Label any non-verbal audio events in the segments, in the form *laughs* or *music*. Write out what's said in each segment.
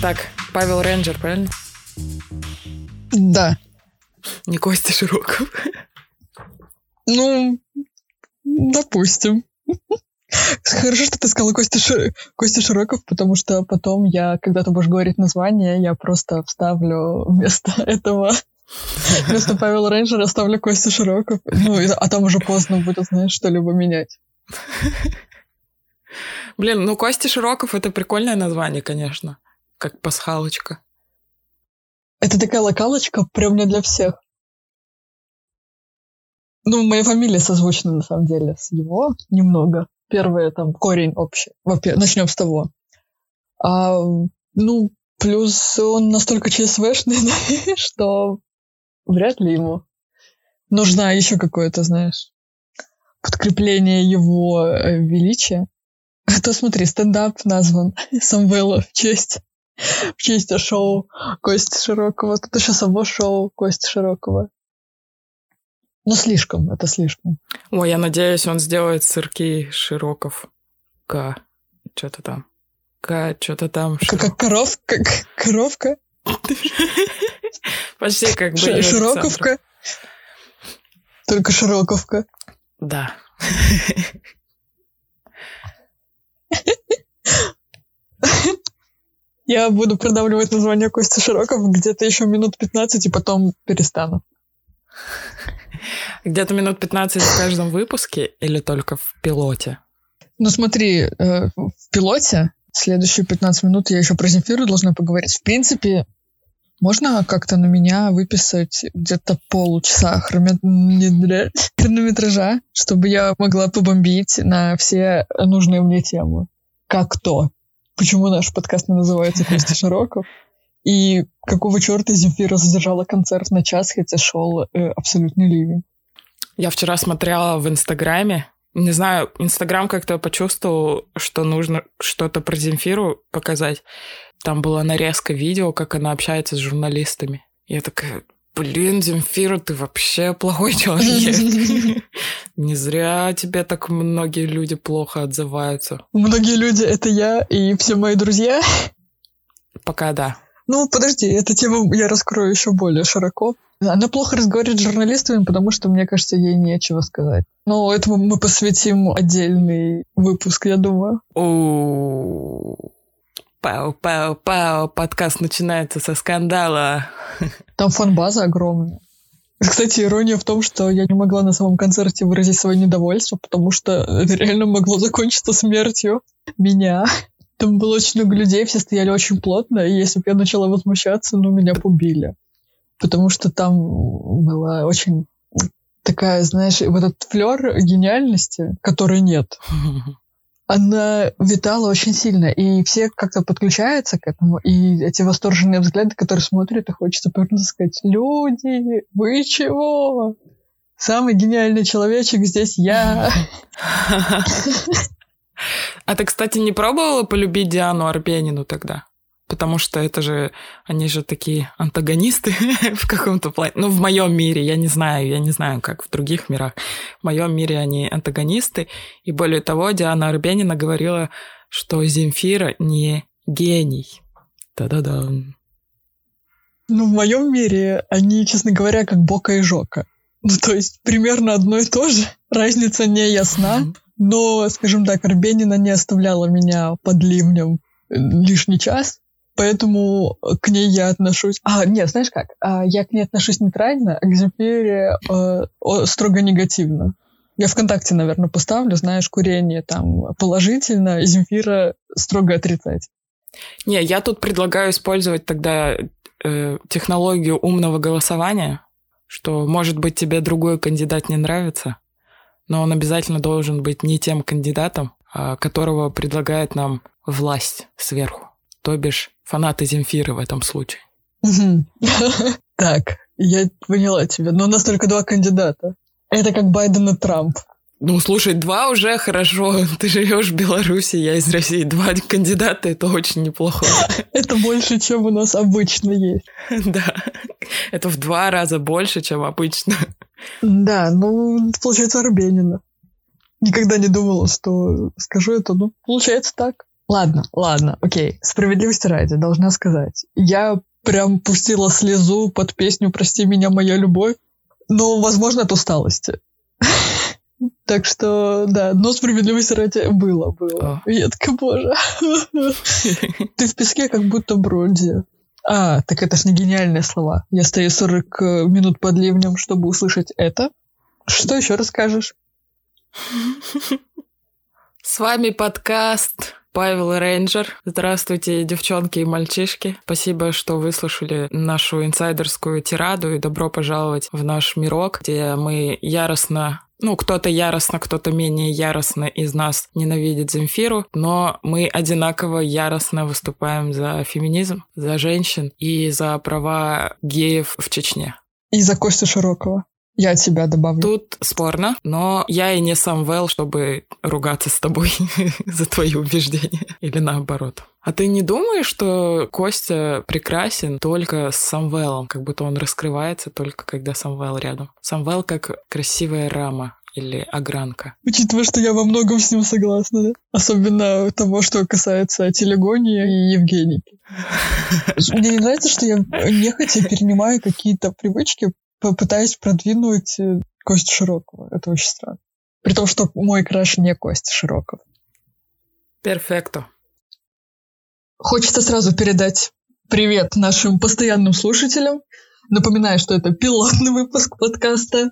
Так, Павел Рейнджер, правильно? Да. Не Костя Широков. Ну, допустим. Хорошо, что ты сказала Костя, Ши... Костя Широков, потому что потом я, когда ты будешь говорить название, я просто вставлю вместо этого Вместо Павела Рейнджера ставлю Костя Широков. Ну, а там уже поздно будет, знаешь, что-либо менять. Блин, ну Костя Широков — это прикольное название, конечно. Как пасхалочка. Это такая локалочка прям не для всех. Ну, моя фамилия созвучна, на самом деле, с его немного. Первое, там, корень общий. Начнем с того. А, ну, плюс он настолько ЧСВшный, *laughs* что вряд ли ему нужна еще какое-то, знаешь, подкрепление его э, величия. А то смотри, стендап назван *laughs* Самвела в честь *laughs* в честь шоу Кости Широкого. Тут еще само шоу Кости Широкого. Ну, слишком, это слишком. Ой, я надеюсь, он сделает сырки Широков. К. Что-то там. К. Что-то там. Как, как коров, как коровка? *laughs* Почти как бы Широковка. Только Широковка. Да. *laughs* Я буду продавливать название Кости Широков где-то еще минут 15, и потом перестану. Где-то минут 15 в каждом выпуске или только в пилоте? Ну смотри, э, в пилоте следующие 15 минут я еще про Земфиру должна поговорить. В принципе, можно как-то на меня выписать где-то полчаса хронометража, чтобы я могла побомбить на все нужные мне темы. Как то? Почему наш подкаст не называется Костя Широков? И какого черта Земфира задержала концерт на час, хотя шел э, абсолютный ливень? Я вчера смотрела в Инстаграме. Не знаю, Инстаграм как-то почувствовал, что нужно что-то про Земфиру показать. Там была нарезка видео, как она общается с журналистами. Я такая, блин, Земфира, ты вообще плохой человек. *laughs* Не зря тебе так многие люди плохо отзываются. Многие люди — это я и все мои друзья? Пока да. Ну, подожди, эту тему я раскрою еще более широко. Она плохо разговаривает с журналистами, потому что, мне кажется, ей нечего сказать. Но этому мы посвятим отдельный выпуск, я думаю. Пау-пау-пау, подкаст начинается со скандала. Там фан-база огромная. Кстати, ирония в том, что я не могла на самом концерте выразить свое недовольство, потому что это реально могло закончиться смертью меня. *laughs* Там было очень много людей, все стояли очень плотно, и если бы я начала возмущаться, ну, меня побили. Потому что там была очень такая, знаешь, вот этот флер гениальности, которой нет. *laughs* она витала очень сильно, и все как-то подключаются к этому, и эти восторженные взгляды, которые смотрят, и хочется повернуться сказать, люди, вы чего? Самый гениальный человечек здесь я. *laughs* А ты, кстати, не пробовала полюбить Диану Арбенину тогда? Потому что это же, они же такие антагонисты *laughs* в каком-то плане. Ну, в моем мире, я не знаю, я не знаю, как в других мирах. В моем мире они антагонисты. И более того, Диана Арбенина говорила, что Земфира не гений. Да-да-да. Ну, в моем мире они, честно говоря, как Бока и Жока. Ну, то есть примерно одно и то же. Разница не ясна. Но, скажем так, Арбенина не оставляла меня под ливнем лишний час. Поэтому к ней я отношусь... А, нет, знаешь как? А, я к ней отношусь нейтрально, а к Земфире э, строго негативно. Я ВКонтакте, наверное, поставлю, знаешь, курение там положительно, Земфира строго отрицать. Не, я тут предлагаю использовать тогда э, технологию умного голосования, что, может быть, тебе другой кандидат не нравится, но он обязательно должен быть не тем кандидатом, а которого предлагает нам власть сверху то бишь фанаты Земфиры в этом случае. *laughs* Так, я поняла тебя. Но у нас только два кандидата. Это как Байден и Трамп. Ну, слушай, два уже хорошо. *laughs* Ты живешь в Беларуси, я из России. Два кандидата — это очень неплохо. *laughs* Это больше, чем у нас обычно есть. Да, это в два раза больше, чем обычно. Да, ну, получается, Арбенина. Никогда не думала, что скажу это, но получается так. Ладно, ладно, окей. Справедливости ради, должна сказать. Я прям пустила слезу под песню «Прости меня, моя любовь», но, возможно, от усталости. *laughs* Так что, да, но справедливости ради было, было. Я такая, боже. Ты в песке, как будто бронзе. А, так это ж не гениальные слова. Я стою 40 э, минут под ливнем, чтобы услышать это. Что еще расскажешь? С вами подкаст Павел Рейнджер. Здравствуйте, девчонки и мальчишки. Спасибо, что выслушали нашу инсайдерскую тираду и добро пожаловать в наш мирок, где мы яростно ну, кто-то яростно, кто-то менее яростно из нас ненавидит Земфиру, но мы одинаково яростно выступаем за феминизм, за женщин и за права геев в Чечне. И за Костю Широкого. Я тебя добавлю. Тут спорно, но я и не сам Вэл, чтобы ругаться с тобой *laughs* за твои убеждения. Или наоборот. А ты не думаешь, что Костя прекрасен только с Самвелом, как будто он раскрывается только когда Самвел рядом? Самвел как красивая рама, или огранка. Учитывая, что я во многом с ним согласна, да? Особенно того, что касается телегонии и Евгеники. *laughs* Мне не нравится, что я нехотя перенимаю какие-то привычки, попытаясь продвинуть э, Костю Широкого. Это очень странно. При том, что мой краш не Костя Широков. Перфекто. Хочется сразу передать привет нашим постоянным слушателям. Напоминаю, что это пилотный выпуск подкаста.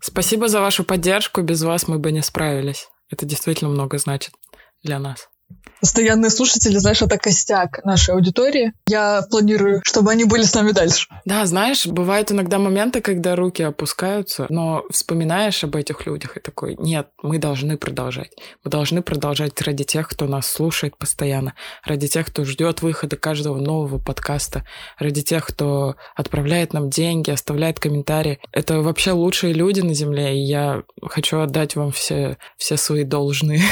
Спасибо за вашу поддержку. Без вас мы бы не справились. Это действительно много значит для нас. Постоянные слушатели, знаешь, это костяк нашей аудитории. Я планирую, чтобы они были с нами дальше. Да, знаешь, бывают иногда моменты, когда руки опускаются, но вспоминаешь об этих людях и такой, нет, мы должны продолжать. Мы должны продолжать ради тех, кто нас слушает постоянно, ради тех, кто ждет выхода каждого нового подкаста, ради тех, кто отправляет нам деньги, оставляет комментарии. Это вообще лучшие люди на Земле, и я хочу отдать вам все, все свои должные,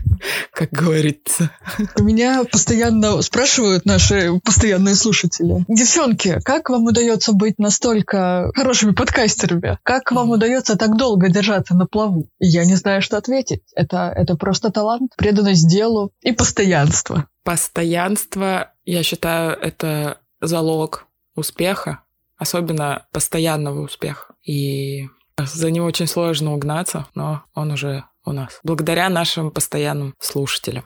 *laughs* как говорится. *laughs* Меня постоянно спрашивают наши постоянные слушатели. Девчонки, как вам удается быть настолько хорошими подкастерами? Как вам удается так долго держаться на плаву? Я не знаю, что ответить. Это, это просто талант, преданность делу и постоянство. Постоянство, я считаю, это залог успеха, особенно постоянного успеха. И за него очень сложно угнаться, но он уже у нас. Благодаря нашим постоянным слушателям.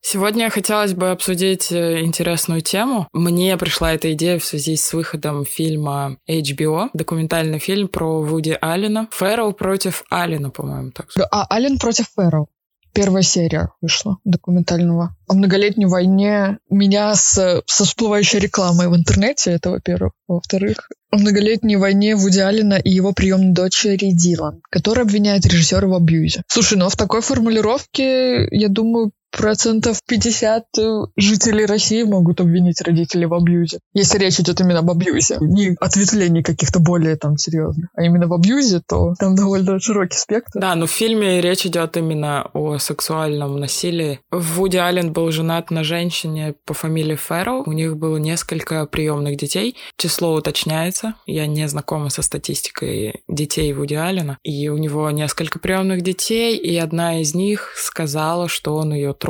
Сегодня хотелось бы обсудить э, интересную тему. Мне пришла эта идея в связи с выходом фильма HBO, документальный фильм про Вуди Аллена. Фэрроу против Аллена, по-моему, так. А, Аллен против Фэрроу. Первая серия вышла документального. О многолетней войне меня с, со всплывающей рекламой в интернете, это во-первых. Во-вторых, о многолетней войне Вуди Аллена и его приемной дочери Дилан, которая обвиняет режиссера в абьюзе. Слушай, ну в такой формулировке, я думаю, процентов 50 э, жителей России могут обвинить родителей в абьюзе. Если речь идет именно об абьюзе, не ответвлений каких-то более там серьезных, а именно в абьюзе, то там довольно широкий спектр. Да, но в фильме речь идет именно о сексуальном насилии. Вуди Аллен был женат на женщине по фамилии Фэрроу. У них было несколько приемных детей. Число уточняется. Я не знакома со статистикой детей Вуди Аллена. И у него несколько приемных детей, и одна из них сказала, что он ее трогал,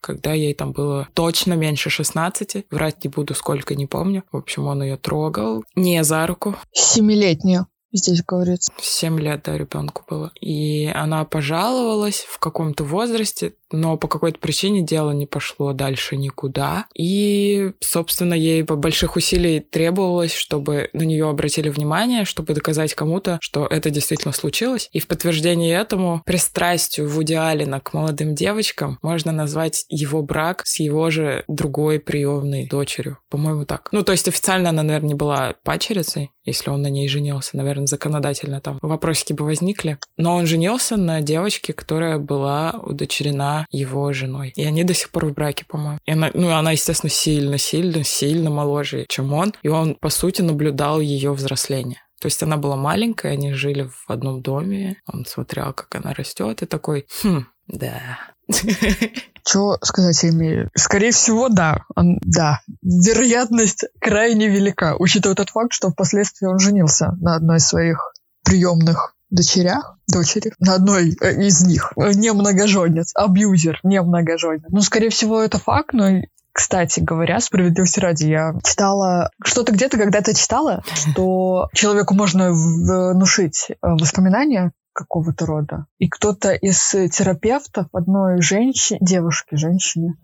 когда ей там было точно меньше 16. Врать не буду, сколько, не помню. В общем, он ее трогал. Не за руку. Семилетняя здесь говорится. Семь лет, да, ребенку было. И она пожаловалась в каком-то возрасте, но по какой-то причине дело не пошло дальше никуда. И, собственно, ей больших усилий требовалось, чтобы на нее обратили внимание, чтобы доказать кому-то, что это действительно случилось. И в подтверждение этому пристрастию Вуди Аллена к молодым девочкам можно назвать его брак с его же другой приемной дочерью. По-моему, так. Ну, то есть официально она, наверное, не была пачерицей, если он на ней женился. Наверное, законодательно там вопросики бы возникли. Но он женился на девочке, которая была удочерена его женой. И они до сих пор в браке, по-моему. И она, ну, она, естественно, сильно, сильно, моложе, чем он. И он, по сути, наблюдал ее взросление. То есть она была маленькая, они жили в одном доме. Он смотрел, как она растет, и такой, хм, да. *laughs* Что сказать имею? Скорее всего, да. Он, да. Вероятность крайне велика, учитывая тот факт, что впоследствии он женился на одной из своих приемных дочерях, дочери, на одной э, из них, э, не многоженец, абьюзер, не многоженец. Ну, скорее всего, это факт, но кстати говоря, справедливости ради, я читала что-то где-то когда-то читала, что человеку можно внушить э, воспоминания какого-то рода. И кто-то из терапевтов одной женщине, девушке, женщине,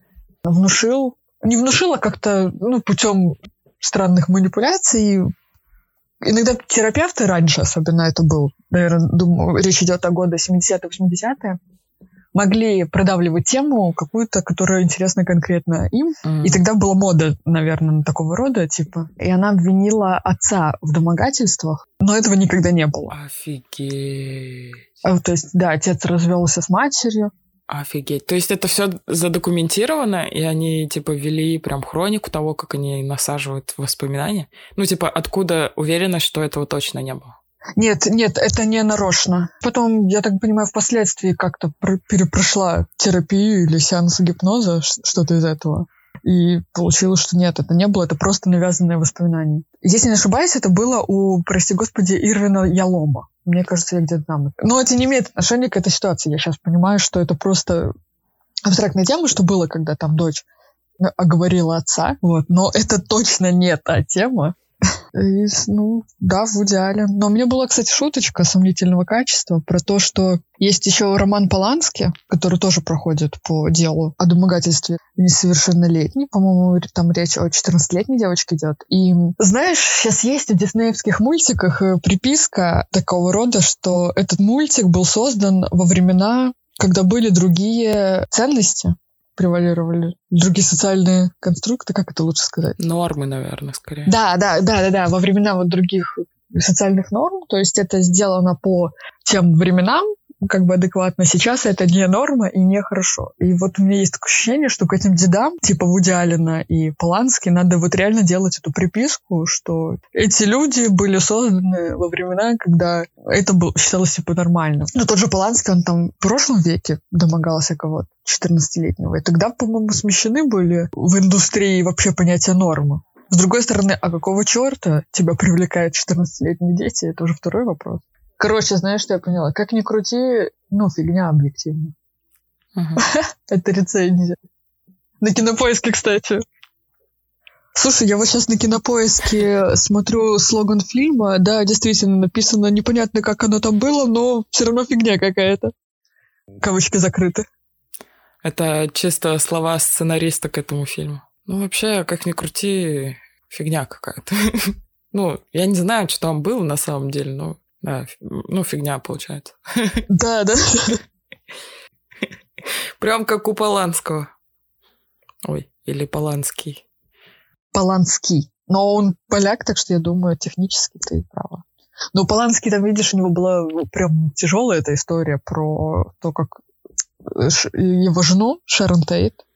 внушил, не внушил, а как-то ну, путем странных манипуляций Иногда терапевты раньше, особенно это был, наверное, думаю, речь идет о годы 70-е, 80-е, могли продавливать тему какую-то, которая интересна конкретно им. Mm. И тогда была мода, наверное, на такого рода, типа. И она обвинила отца в домогательствах, но этого никогда не было. Офигеть. А, то есть, да, отец развелся с матерью, Офигеть. То есть это все задокументировано, и они, типа, вели прям хронику того, как они насаживают воспоминания? Ну, типа, откуда уверенность, что этого точно не было? Нет, нет, это не нарочно. Потом, я так понимаю, впоследствии как-то перепрошла терапию или сеанс гипноза, что-то из этого. И получилось, что нет, это не было, это просто навязанное воспоминание. Если не ошибаюсь, это было у, прости господи, Ирвина Ялома. Мне кажется, я где-то там. Но это не имеет отношения к этой ситуации. Я сейчас понимаю, что это просто абстрактная тема, что было, когда там дочь оговорила отца. Вот. Но это точно не та тема, и, ну, да, в идеале. Но у меня была, кстати, шуточка сомнительного качества про то, что есть еще роман Полански, который тоже проходит по делу о домогательстве несовершеннолетней. По-моему, там речь о 14-летней девочке идет. И знаешь, сейчас есть в диснеевских мультиках э, приписка такого рода, что этот мультик был создан во времена когда были другие ценности превалировали. Другие социальные конструкты, как это лучше сказать? Нормы, наверное, скорее. Да, да, да, да, да, во времена вот других социальных норм, то есть это сделано по тем временам, как бы адекватно. Сейчас это не норма и не хорошо. И вот у меня есть такое ощущение, что к этим дедам, типа Вуди Аллена и Полански, надо вот реально делать эту приписку, что эти люди были созданы во времена, когда это было, считалось типа нормально. Но тот же Полански, он там в прошлом веке домогался кого-то 14-летнего. И тогда, по-моему, смещены были в индустрии вообще понятия нормы. С другой стороны, а какого черта тебя привлекают 14-летние дети? Это уже второй вопрос. Короче, знаешь, что я поняла? Как ни крути, ну, фигня объективно. *laughs* Это рецензия. На кинопоиске, кстати. Слушай, я вот сейчас на кинопоиске смотрю слоган фильма. Да, действительно, написано непонятно, как оно там было, но все равно фигня какая-то. Кавычки закрыты. Это чисто слова сценариста к этому фильму. Ну, вообще, как ни крути, фигня какая-то. *laughs* ну, я не знаю, что там было на самом деле, но да, ну, фигня получается. *laughs* Да, да. Прям как у Поланского. Ой, или Поланский. Поланский. Но он поляк, так что я думаю, технически ты права. Но Поланский, там, видишь, у него была прям тяжелая эта история про то, как его жену, Шерон Тейт,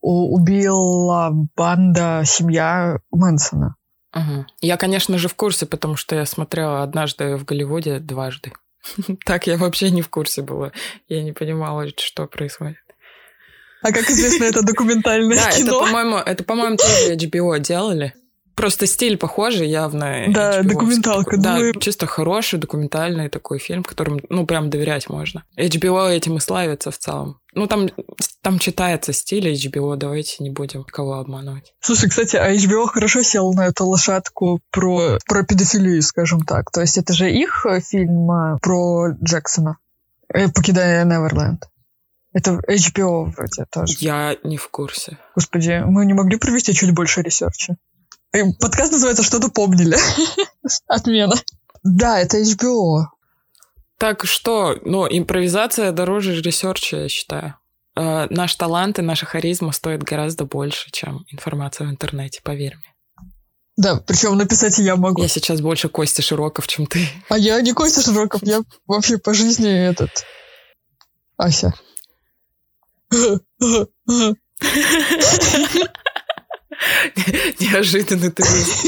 убила банда, семья Мэнсона. Угу. Я, конечно же, в курсе, потому что я смотрела однажды в Голливуде дважды. *laughs* Так я вообще не в курсе была. Я не понимала, что происходит. А как известно, это документальное да, кино. это, по-моему, это, по-моему, тоже *laughs* HBO делали. Просто стиль похожий явно. Да, документалка. Да, думаю... чисто хороший документальный такой фильм, которым, ну, прям доверять можно. HBO этим и славится в целом. Ну, там, там читается стиль HBO, давайте не будем кого обманывать. Слушай, кстати, а HBO хорошо сел на эту лошадку про, про педофилию, скажем так. То есть это же их фильм а, про Джексона, э, покидая Неверленд. Это HBO вроде тоже. Я не в курсе. Господи, мы не могли провести чуть больше research а? Подкаст называется «Что-то помнили». *laughs* Отмена. Да, это HBO. Так что, ну, импровизация дороже research а, я считаю. Э, наш талант и наша харизма стоят гораздо больше, чем информация в интернете, поверь мне. Да, причем написать я могу. Я сейчас больше Костя Широков, чем ты. А я не Костя Широков, я вообще по жизни этот... Ася. *laughs* *laughs* Неожиданный твист.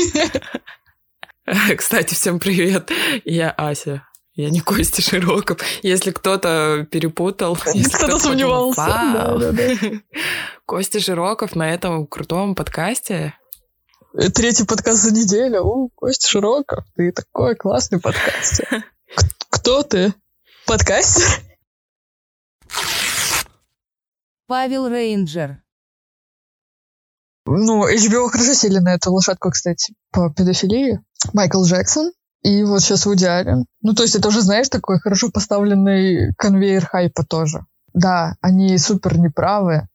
*laughs* Кстати, всем привет. Я Ася. Я не Костя Широков. Если кто-то перепутал... Если кто-то сомневался. Да, да, да. Костя Широков на этом крутом подкасте. Третий подкаст за неделю. У, Костя Широков, ты такой классный подкаст. *laughs* Кто ты? Подкастер? Павел Рейнджер. Ну, HBO хорошо сели на эту лошадку, кстати, по педофилии. Майкл Джексон и вот сейчас Вуди Аллен. Ну, то есть это уже, знаешь, такой хорошо поставленный конвейер хайпа тоже. Да, они супер неправы,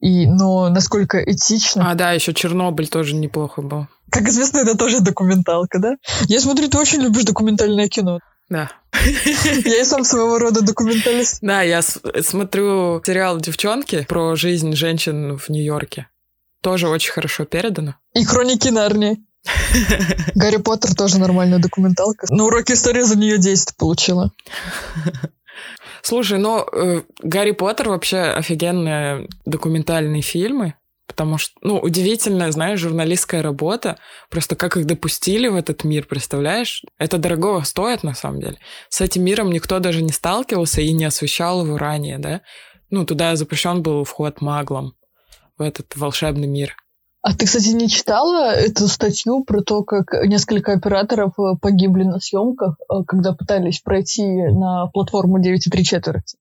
и, но насколько этично... А, да, еще Чернобыль тоже неплохо был. Как известно, это тоже документалка, да? Я смотрю, ты очень любишь документальное кино. Да. Я и сам своего рода документалист. Да, я смотрю сериал «Девчонки» про жизнь женщин в Нью-Йорке. Тоже очень хорошо передано. И «Хроники Нарнии». *laughs* Гарри Поттер тоже нормальная документалка. На уроке истории за нее 10 получила. *laughs* Слушай, ну, э, Гарри Поттер вообще офигенные документальные фильмы, потому что, ну, удивительная, знаешь, журналистская работа, просто как их допустили в этот мир, представляешь? Это дорого стоит, на самом деле. С этим миром никто даже не сталкивался и не освещал его ранее, да? Ну, туда запрещен был вход маглом в этот волшебный мир. А ты, кстати, не читала эту статью про то, как несколько операторов э, погибли на съемках, э, когда пытались пройти на платформу 9,3 четверти?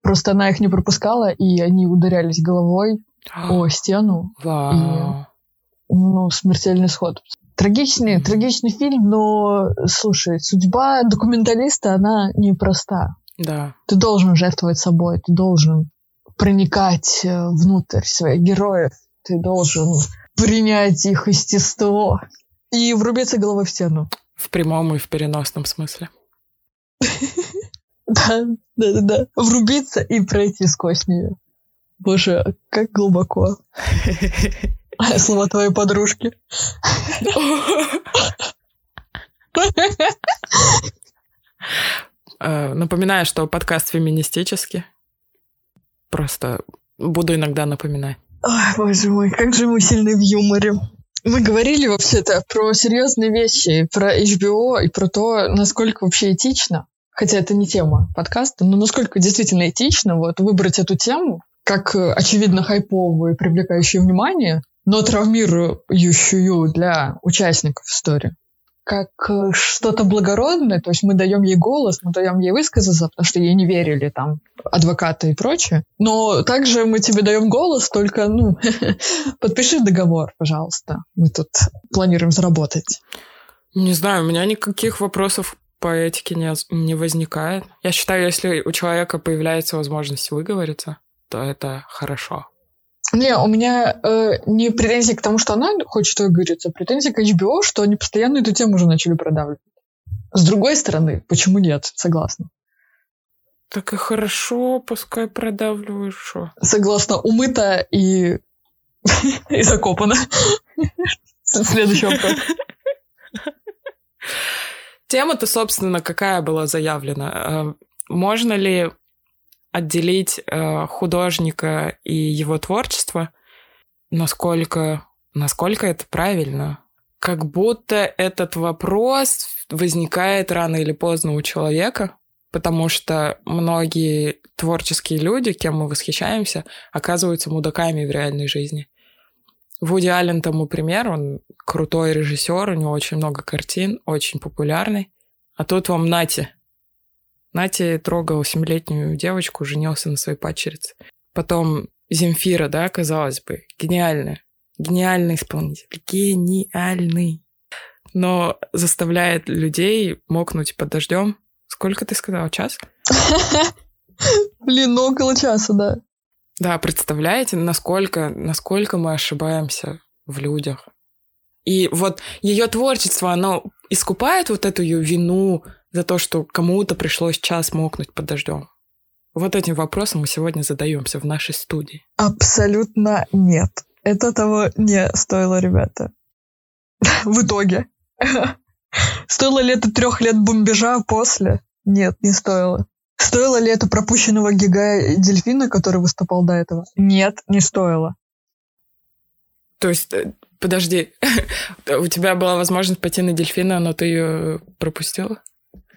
Просто она их не пропускала, и они ударялись головой о стену. Вау. И, ну, смертельный сход. Трагичный, трагичный фильм, но, слушай, судьба документалиста, она непроста. Да. Ты должен жертвовать собой, ты должен проникать э, внутрь своих героев, ты должен принять их естество и врубиться головой в стену. В прямом и в переносном смысле. *laughs* Да, да, да, да. Врубиться и пройти сквозь нее. Боже, как глубоко. *laughs* Слова твоей подружки. Э, напоминаю, что подкаст феминистический. Просто буду иногда напоминать. Ой, боже мой, как же мы сильны в юморе. Мы говорили вообще-то про серьезные вещи, про HBO и про то, насколько вообще этично, хотя это не тема подкаста, но насколько действительно этично вот выбрать эту тему, как очевидно хайповую и привлекающую внимание, но травмирующую для участников истории как э, что-то благородное, то есть мы даем ей голос, мы даем ей высказаться, потому что ей не верили там адвокаты и прочее. Но также мы тебе даем голос, только, ну, *laughs* подпиши договор, пожалуйста. Мы тут планируем заработать. Не знаю, у меня никаких вопросов по этике не, не возникает. Я считаю, если у человека появляется возможность выговориться, то это хорошо. Не, у меня э, не претензии к тому, что она хочет выговориться, а претензии к HBO, что они постоянно эту тему уже начали продавливать. С другой стороны, почему нет? Согласна. Так и хорошо, пускай продавливают, что. Согласна, умыто и, *laughs* и закопано. Следующий вопрос. Тема-то, собственно, какая была заявлена? Э, можно ли отделить э, художника и его творчество, насколько, насколько это правильно. Как будто этот вопрос возникает рано или поздно у человека, потому что многие творческие люди, кем мы восхищаемся, оказываются мудаками в реальной жизни. Вуди Аллен тому пример, он крутой режиссер, у него очень много картин, очень популярный. А тут вам нате, Нати трогал семилетнюю девочку, женился на своей падчерице. Потом Земфира, да, казалось бы, гениальная. Гениальный исполнитель. Гениальный. Но заставляет людей мокнуть под дождем. Сколько ты сказала? Час? *laughs* Блин, ну около часа, да. Да, представляете, насколько, насколько мы ошибаемся в людях. И вот ее творчество, оно искупает вот эту ее вину, за то, что кому-то пришлось час мокнуть под дождем? Вот этим вопросом мы сегодня задаемся в нашей студии. Абсолютно нет. Это того не стоило, ребята. *laughs* В итоге. *laughs* Стоило ли это трех лет бомбежа после? Нет, не стоило. Стоило ли это пропущенного гига дельфина, который выступал до этого? Нет, не стоило. То есть, э, подожди, *laughs* у тебя была возможность пойти на дельфина, но ты ее пропустила?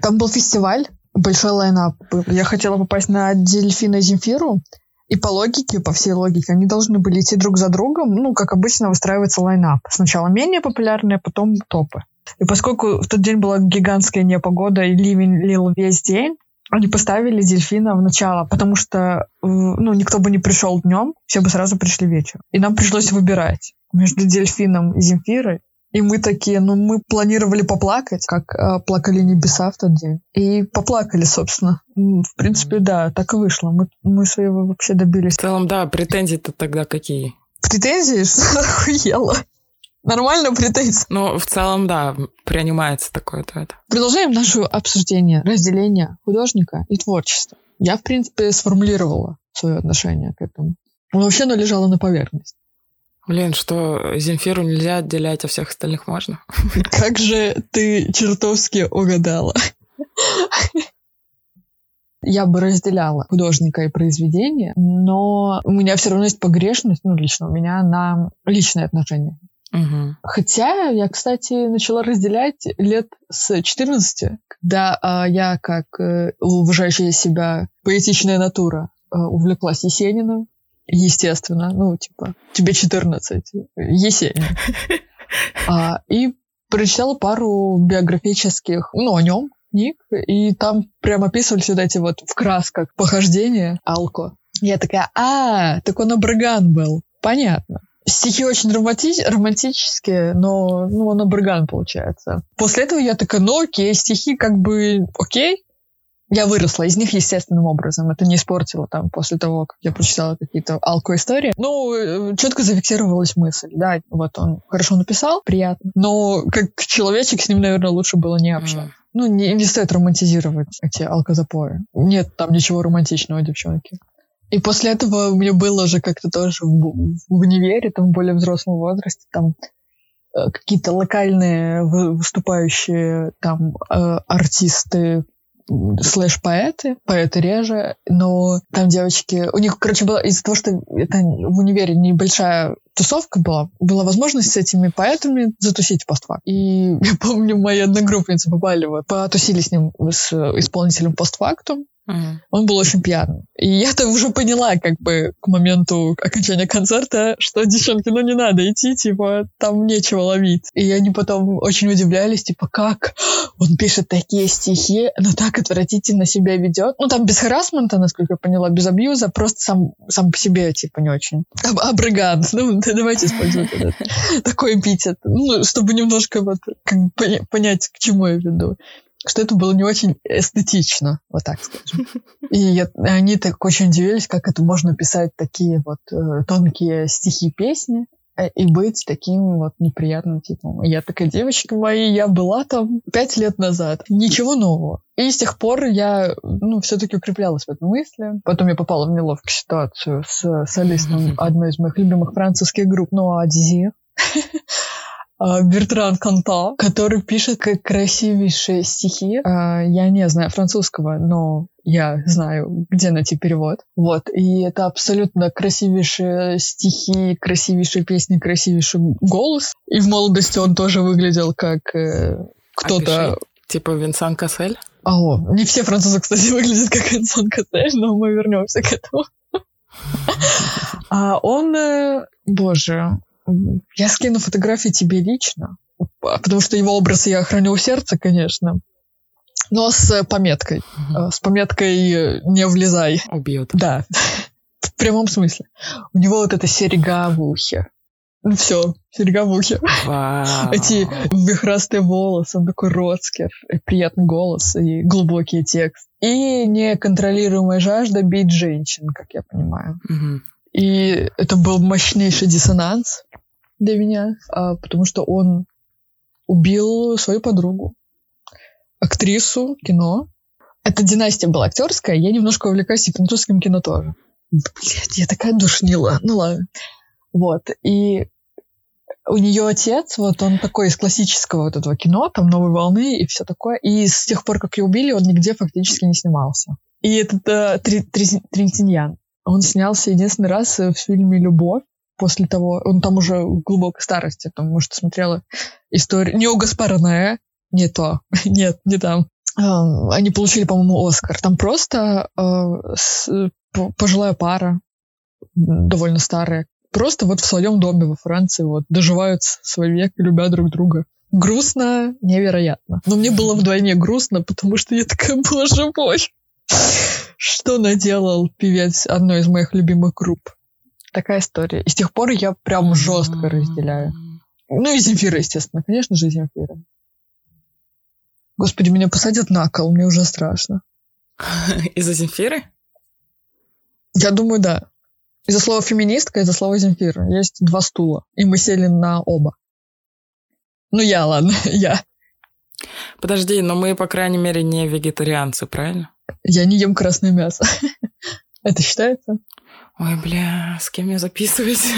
Там был фестиваль, большой лайнап. Я хотела попасть на Дельфина Земфиру, и по логике, по всей логике, они должны были идти друг за другом, ну, как обычно выстраивается лайнап. Сначала менее популярные, потом топы. И поскольку в тот день была гигантская непогода и ливень лил весь день, они поставили дельфина в начало, потому что ну, никто бы не пришел днем, все бы сразу пришли вечером. И нам пришлось выбирать между дельфином и Земфирой. И мы такие, ну, мы планировали поплакать, как э, плакали небеса в тот день. И поплакали, собственно. В принципе, да, так и вышло. Мы, мы своего вообще добились. В целом, да, претензии-то тогда какие? Претензии? *laughs* Что охуело? Нормально претензии? Ну, в целом, да, принимается такое то это. Продолжаем наше обсуждение разделения художника и творчества. Я, в принципе, сформулировала свое отношение к этому. Оно вообще оно лежало на поверхности. Блин, что Земфиру нельзя отделять, а всех остальных можно? *laughs* Как же ты чертовски угадала. *laughs* Я бы разделяла художника и произведение, но у меня все равно есть погрешность, ну, лично у меня на личные отношения. Угу. Хотя я, кстати, начала разделять лет с 14, когда э, я, как э, уважающая себя поэтичная натура, э, увлеклась Есениным, естественно, ну, типа, тебе 14, Есенин. *laughs* А, и прочитала пару биографических, ну, о нем, книг, и там прям описывались вот эти вот в красках похождения Алко. Я такая, а, так он Абраган был. Понятно. Стихи очень романти- романтические, но ну, он абраган получается. После этого я такая, ну окей, стихи как бы окей. Я выросла из них естественным образом. Это не испортило там после того, как я прочитала какие-то алко-истории. Ну, э, четко зафиксировалась мысль. Да, вот он хорошо написал, приятно. Но как человечек с ним, наверное, лучше было не общаться. Mm. Ну, не, не стоит романтизировать эти алкозапои. Нет там ничего романтичного, девчонки. И после этого у меня было уже как-то тоже в, в универе, там, в более взрослом возрасте, там, э, какие-то локальные выступающие там э, артисты слэш-поэты, поэты реже, но там девочки... У них, короче, было из-за того, что это в универе небольшая тусовка была, была возможность с этими поэтами затусить постфак. И я помню, мои одногруппницы попали вот, потусили с ним, с исполнителем постфактум, Mm. Он был очень пьяный. И я-то уже поняла, как бы, к моменту окончания концерта, что, девчонки, ну не надо идти, типа, там нечего ловить. И они потом очень удивлялись, типа, как он пишет такие стихи, но так отвратительно себя ведет. Ну, там без харасмента, насколько я поняла, без абьюза, просто сам, сам по себе, типа, не очень. Аб абрыган. Ну, давайте использовать этот, *laughs* такой эпитет. Ну, чтобы немножко вот, как, понять, к чему я веду что это было не очень эстетично, вот так скажем. *laughs* И они так очень удивились, как это можно писать такие вот э, тонкие стихи песни э, и быть таким вот неприятным типом. И я такая, девочки мои, я была там пять лет назад. Ничего нового. И с тех пор я, ну, все-таки укреплялась в этой мысли. Потом я попала в неловкую ситуацию с солистом *laughs* одной из моих любимых французских групп, Ноа Дизи. А, *laughs* Бертран Канта, который пишет как красивейшие стихи. А, я не знаю французского, но я знаю, где найти перевод. Вот. И это абсолютно красивейшие стихи, красивейшие песни, красивейший голос. И в молодости он тоже выглядел как э, кто-то... Типа Винсан Кассель? О, не все французы, кстати, *laughs* выглядят как Винсан Кассель, но мы вернемся к этому. *laughs* А он, э, боже, я скину фотографии тебе лично, потому что его образ я храню у сердца, конечно. Но с пометкой. Mm-hmm. С пометкой э, «не влезай». Убьет. Да. *laughs* В прямом смысле. У него вот эта серега в ухе. Ну все, серега в ухе. Вау. Эти вихрастые волосы, он такой роцкер, приятный голос и глубокий текст. И неконтролируемая жажда бить женщин, как я понимаю. Угу. И это был мощнейший диссонанс для меня, а, потому что он убил свою подругу, актрису кино. Эта династия была актерская, я немножко увлекаюсь и французским кино тоже. Блять, я такая душнила. Ну ладно. Вот. И у нее отец, вот он такой из классического вот этого кино, там новой волны и все такое. И с тех пор, как ее убили, он нигде фактически не снимался. И этот э, Тринтиньян, он снялся единственный раз в фильме «Любовь», после того, он там уже в глубокой старости, там, может, смотрела историю, не у Гаспара Ноэ, не то, *laughs* нет, не там. А, они получили, по-моему, Оскар. Там просто с, пожилая пара, довольно старая, просто вот в своем доме во Франции вот доживают свой век, любя друг друга. Грустно, невероятно. Но мне было вдвойне грустно, потому что я такая, боже мой, *laughs* что наделал певец одной из моих любимых групп. Такая история. И с тех пор я прям жестко разделяю. Ну и Земфира, естественно. Конечно же, Земфира. Господи, меня посадят на кол, мне уже страшно. *laughs* Из-за Земфиры? Я думаю, да. Из-за слова феминистка, из-за слова Земфира. Есть два стула, и мы сели на оба. Ну, я, ладно, *laughs* я. Подожди, но мы, по крайней мере, не вегетарианцы, правильно? Я не ем красное мясо. *laughs* Это считается? Ой, бля, с кем я записываюсь? *laughs*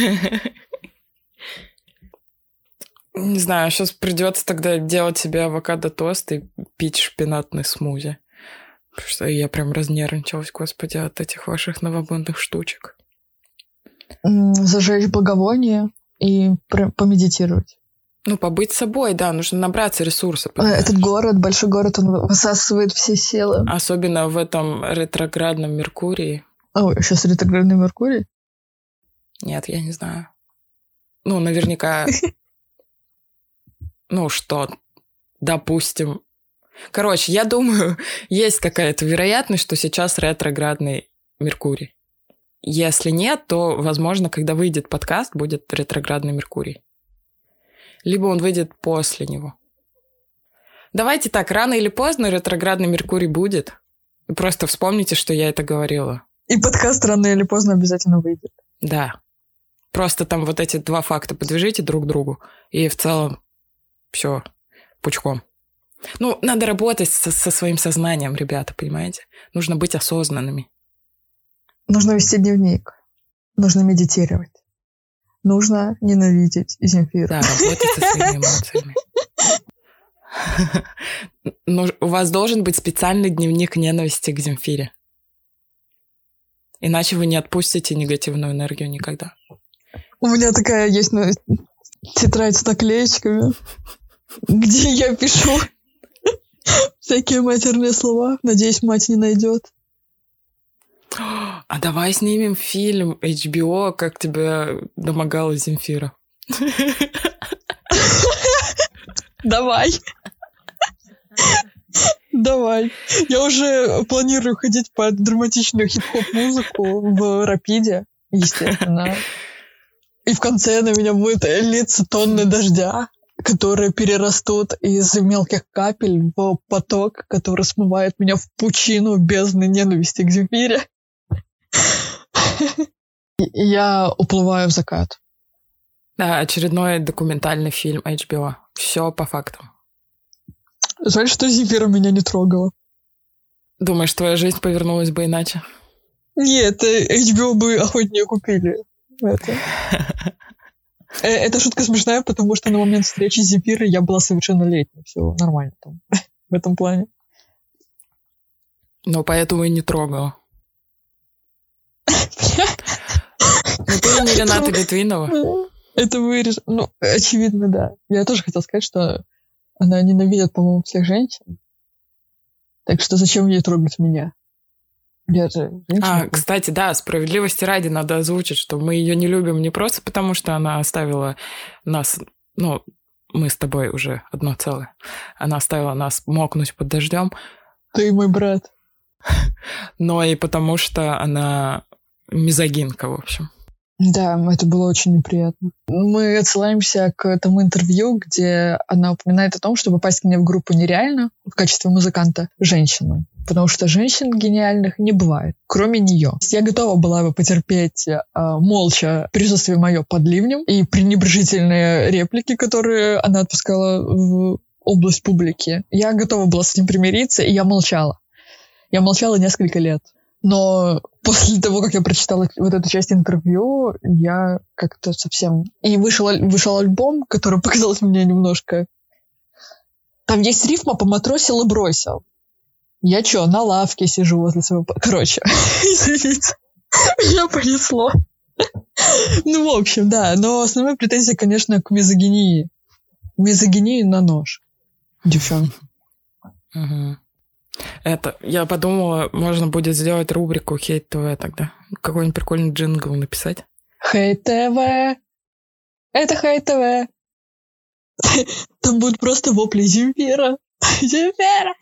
Не знаю, сейчас придется тогда делать себе авокадо-тост и пить шпинатный смузи. Потому что я прям разнервничалась, господи, от этих ваших новобунных штучек. Зажечь благовоние и помедитировать. Ну, побыть собой, да, нужно набраться ресурсов. Э, этот город, большой город, он высасывает все силы. Особенно в этом ретроградном Меркурии. Ой, сейчас ретроградный Меркурий? Нет, я не знаю. Ну, наверняка... *laughs* Ну, что, допустим... Короче, я думаю, *laughs* есть какая-то вероятность, что сейчас ретроградный Меркурий. Если нет, то, возможно, когда выйдет подкаст, будет ретроградный Меркурий либо он выйдет после него. Давайте так, рано или поздно ретроградный Меркурий будет. Просто вспомните, что я это говорила. И подкаст рано или поздно обязательно выйдет. Да. Просто там вот эти два факта подвяжите друг к другу, и в целом все пучком. Ну, надо работать со, со своим сознанием, ребята, понимаете? Нужно быть осознанными. Нужно вести дневник. Нужно медитировать нужно ненавидеть Земфиру. Да, работать со своими *laughs* эмоциями. *laughs* Но у вас должен быть специальный дневник ненависти к Земфире. Иначе вы не отпустите негативную энергию никогда. У меня такая есть ну, тетрадь с наклеечками, *laughs* где я пишу всякие матерные слова. Надеюсь, мать не найдет. А давай снимем фильм HBO, как тебя домогала Земфира. *laughs* Давай. Давай. Я уже планирую ходить под драматичную хип-хоп музыку в Рапиде, естественно. И в конце на меня будет литься тонны дождя, которые перерастут из мелких капель в поток, который смывает меня в пучину бездны ненависти к Земфире. Я уплываю в закат. Да, очередной документальный фильм HBO. Все по фактам. Жаль, что Земфира меня не трогала. Думаешь, твоя жизнь повернулась бы иначе? Нет, HBO бы охотнее купили это. Э, эта шутка смешная, потому что на момент встречи с Земфирой я была совершеннолетней. Все нормально там *laughs* в этом плане. Ну, поэтому и не трогала. Ну, ты не Рената Литвинова. Это вырежь. Ну, очевидно, да. Я тоже хотела сказать, что она ненавидит, по-моему, всех женщин. Так что зачем ей трогать меня? Я же женщина. А, кстати, да, справедливости ради надо озвучить, что мы ее не любим не просто потому, что она оставила нас, ну, мы с тобой уже одно целое. Она оставила нас мокнуть под дождем. Ты мой брат. *laughs* Но и потому, что она мизогинка, в общем. Да, это было очень неприятно. Мы отсылаемся к этому интервью, где она упоминает о том, что попасть к ней в группу нереально в качестве музыканта женщину. Потому что женщин гениальных не бывает, кроме нее. Я готова была бы потерпеть э, молча присутствие мое под ливнем и пренебрежительные реплики, которые она отпускала в область публики. Я готова была с этим примириться, и я молчала. Я молчала несколько лет. Но после того, как я прочитала вот эту часть интервью, я как-то совсем... И вышел, вышел альбом, который *laughs* показался мне немножко... Там есть рифма «поматросил и бросил». Я что, на лавке сижу возле своего... Короче, *laughs* извините, меня понесло. Ну, в общем, да. Но основная претензия, конечно, к мизогинии. Мизогинии на нож. Девчонки. Угу. Это, я подумала, можно будет сделать рубрику Хейт ТВ тогда. Какой-нибудь прикольный джингл написать. Хейт ТВ. Это Хейт ТВ. Там будут просто вопли Земфира. *laughs* Земфира!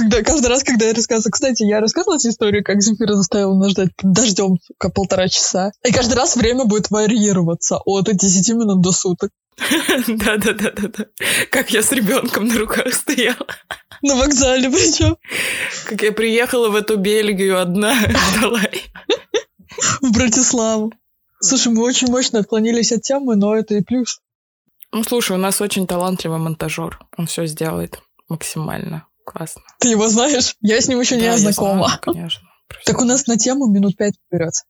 Когда, каждый раз, когда я рассказываю... Кстати, я рассказывала эту историю, как Земфира заставила нас ждать под дождем сука, полтора часа. И каждый раз время будет варьироваться от 10 минут до суток. *laughs* Да-да-да-да-да. Как я с ребенком на руках стояла. На вокзале причем. Как я приехала в эту Бельгию одна, *laughs* ждала. В Братиславу. Слушай, мы очень мощно отклонились от темы, но это и плюс. Ну, слушай, у нас очень талантливый монтажер. Он все сделает максимально классно. Ты его знаешь? Я с ним еще Да, не знакома. знаю, конечно. Так у нас на тему минут пять наберется.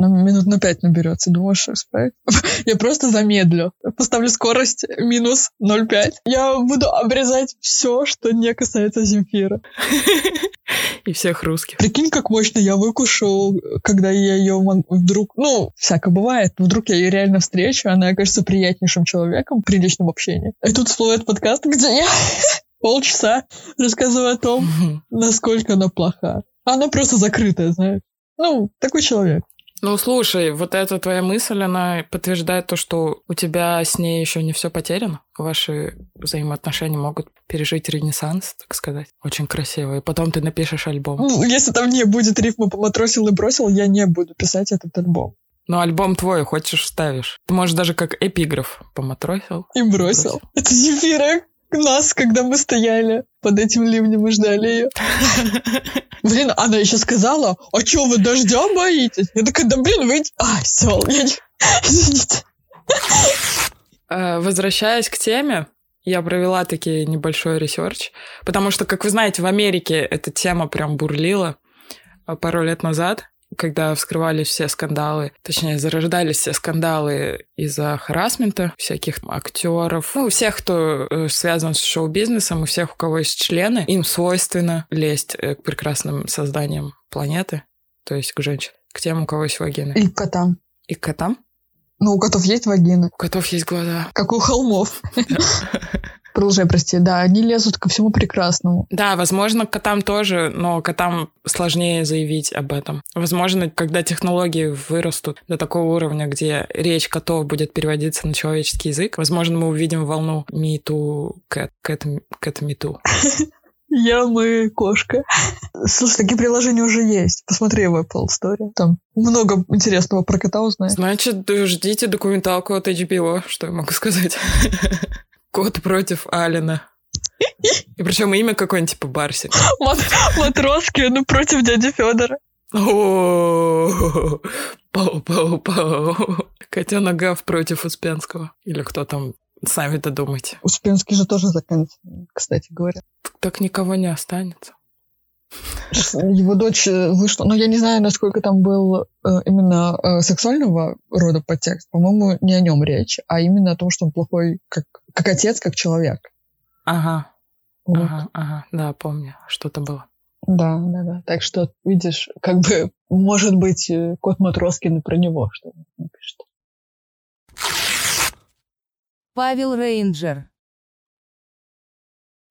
Ну, минут на пять наберется. Думаешь? *laughs* Я просто замедлю. Поставлю скорость минус 0,5. Я буду обрезать все, что не касается Земфира. *laughs* И всех русских. Прикинь, как мощно я выкушу, когда я ее вдруг... Ну, всякое бывает. Вдруг я ее реально встречу, она окажется приятнейшим человеком при личном общении. И тут всплывает подкаст, где я *laughs* полчаса рассказываю о том, *laughs* насколько она плоха. Она просто закрытая, знаешь. Ну, такой человек. Ну, слушай, вот эта твоя мысль, она подтверждает то, что у тебя с ней еще не все потеряно. Ваши взаимоотношения могут пережить ренессанс, так сказать. Очень красиво. И потом ты напишешь альбом. Ну, если там не будет рифма «поматросил и бросил», я не буду писать этот альбом. Но альбом твой, хочешь, вставишь. Ты можешь даже как эпиграф поматросил. И бросил. Это Земфира нас, когда мы стояли под этим ливнем и ждали ее. *laughs* Блин, она еще сказала, а что вы дождя боитесь? Я такая, да блин, вы... А, все, я не... Извините. Э, Возвращаясь к теме, я провела таки небольшой research, потому что, как вы знаете, в Америке эта тема прям бурлила э, пару лет назад, когда вскрывались все скандалы, точнее, зарождались все скандалы из-за харасмента всяких актеров, ну, всех, кто э, связан с шоу-бизнесом, и всех, у кого есть члены, им свойственно лезть э, к прекрасным созданиям планеты, то есть к женщинам, к тем, у кого есть вагины. И к котам. И к котам. Ну, у котов есть вагины, У котов есть глаза. как у холмов. *laughs* Продолжай, прости. Да, они лезут ко всему прекрасному. Да, возможно, котам тоже, но котам сложнее заявить об этом. Возможно, когда технологии вырастут до такого уровня, где речь котов будет переводиться на человеческий язык, возможно, мы увидим волну Me Too, Cat, Cat, Cat Me Too. Я, мы, кошка. Слушай, такие приложения уже есть. Посмотри в Apple Store. Там много интересного про кота узнаешь. Значит, ждите документалку от HBO, что я могу сказать. *laughs* Кот против Алина. И причем имя какое-нибудь типа Барсик. Мат- Матроски, ну, против дяди Федора. Пау-пау-пау. Котенок Гав против Успенского. Или кто там, сами додумайте. Успенский же тоже закончил, кстати говоря. Так никого не останется. Его дочь э, вышла, но я не знаю, насколько там был э, именно э, сексуального рода подтекст. По-моему, не о нем речь, а именно о том, что он плохой как, как отец, как человек. Ага, Вот. ага, ага. Да, помню, что-то было. Да, да, да. Так что, видишь, как бы, может быть, кот Матроскин и про него что-то напишет. Павел Рейнджер.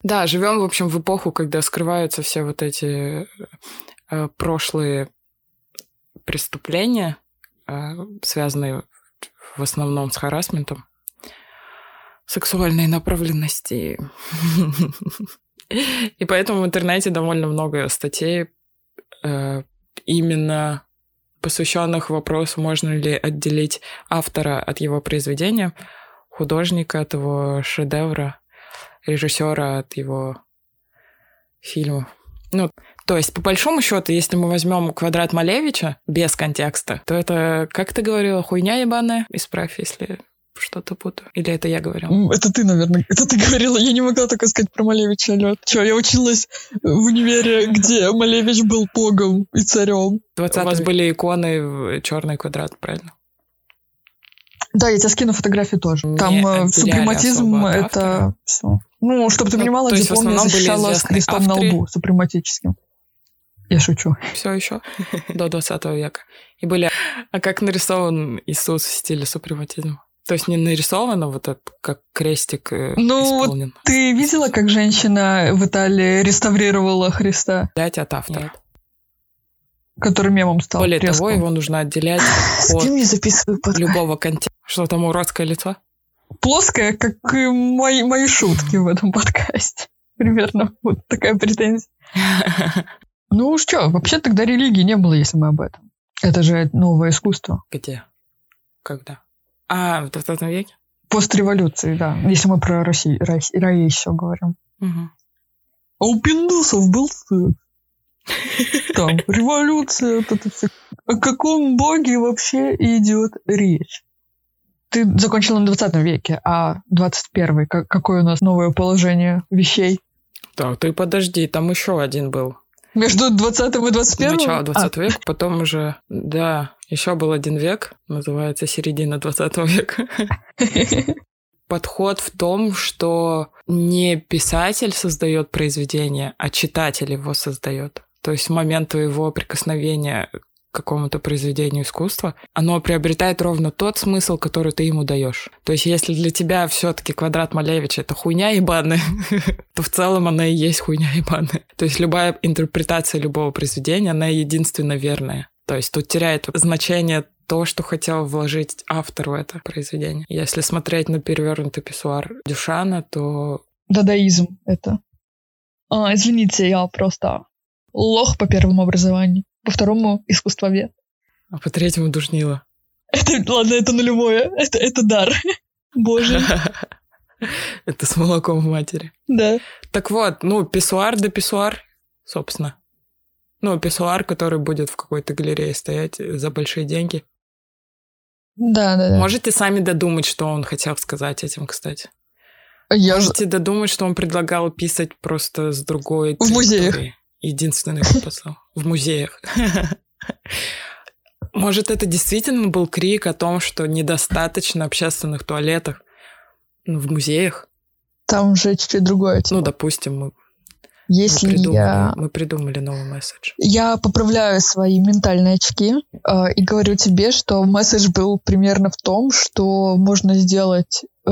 Да, живем, в общем, в эпоху, когда скрываются все вот эти э, прошлые преступления, э, связанные в основном с харасментом, сексуальной направленности. И поэтому в интернете довольно много статей э, именно посвященных вопросу, можно ли отделить автора от его произведения, художника от его шедевра, режиссера от его фильмов. Ну, то есть, по большому счету, если мы возьмем квадрат Малевича без контекста, то это, как ты говорила, хуйня ебаная? Исправь, если что-то путаю. Или это я говорила? Это ты, наверное, это ты говорила. Я не могла такое сказать про Малевича, лед. Че, я училась в универе, где Малевич был богом и царем. У вас были иконы в черный квадрат, правильно? Да, я тебе скину фотографии тоже. Не Там э, супрематизм это автора. все. Ну, чтобы ты Ну, понимала, диплом я защищала с крестом на лбу, супрематическим. Я шучу. Все еще до 20 века. И были... А как нарисован Иисус в стиле супрематизма? То есть не нарисован, а вот это, как крестик э, Ну, исполнен. Ты видела, как женщина в Италии реставрировала Христа, Отделять от автора. который мемом стал? Более резко? того, его нужно отделять от любого контекста. Что там, уродское лицо? Плоская, как и мои, мои шутки в этом подкасте. Примерно вот такая претензия. *laughs* Ну уж что, вообще тогда религии не было, если мы об этом. Это же новое искусство. Где? Когда? А, в 20 веке? Постреволюции, да. Если мы про Россию, Россию еще говорим. Угу. А у пиндусов был секс. *laughs* Там, революция, вот это все. О каком боге вообще идет речь? Ты закончила на 20 веке, а 21 как, какое у нас новое положение вещей? Так, ты подожди, там еще один был. Между 20 и 21? Начало 20 а. века, потом уже, да, еще был один век, называется середина 20 века. *laughs* Подход в том, что не писатель создает произведение, а читатель его создает. То есть момент твоего прикосновения какому-то произведению искусства, оно приобретает ровно тот смысл, который ты ему даешь. То есть, если для тебя все-таки квадрат Малевича это хуйня ебаная, *laughs* то в целом она и есть хуйня ебаная. То есть любая интерпретация любого произведения, она единственно верная. То есть тут теряет значение то, что хотел вложить автор в это произведение. Если смотреть на перевернутый писсуар Дюшана, то... Дадаизм это. А, извините, я просто лох по первому образованию по второму искусствовед. А по третьему душнило. Это, ладно, это нулевое. Это, это дар. *laughs* Боже. *laughs* Это с молоком в матери. Да. Так вот, ну, писсуар да писсуар, собственно. Ну, писсуар, который будет в какой-то галерее стоять за большие деньги. Да, да, да. Можете сами додумать, что он хотел сказать этим, кстати. Я Можете ж... додумать, что он предлагал писать просто с другой В музеях. Единственный посыл. В музеях. Может, это действительно был крик о том, что недостаточно общественных туалетов в музеях? Там уже чуть-чуть другое. Типа. Ну, допустим, мы если мы придумали, я... Мы придумали новый месседж. Я поправляю свои ментальные очки э, и говорю тебе, что месседж был примерно в том, что можно сделать э,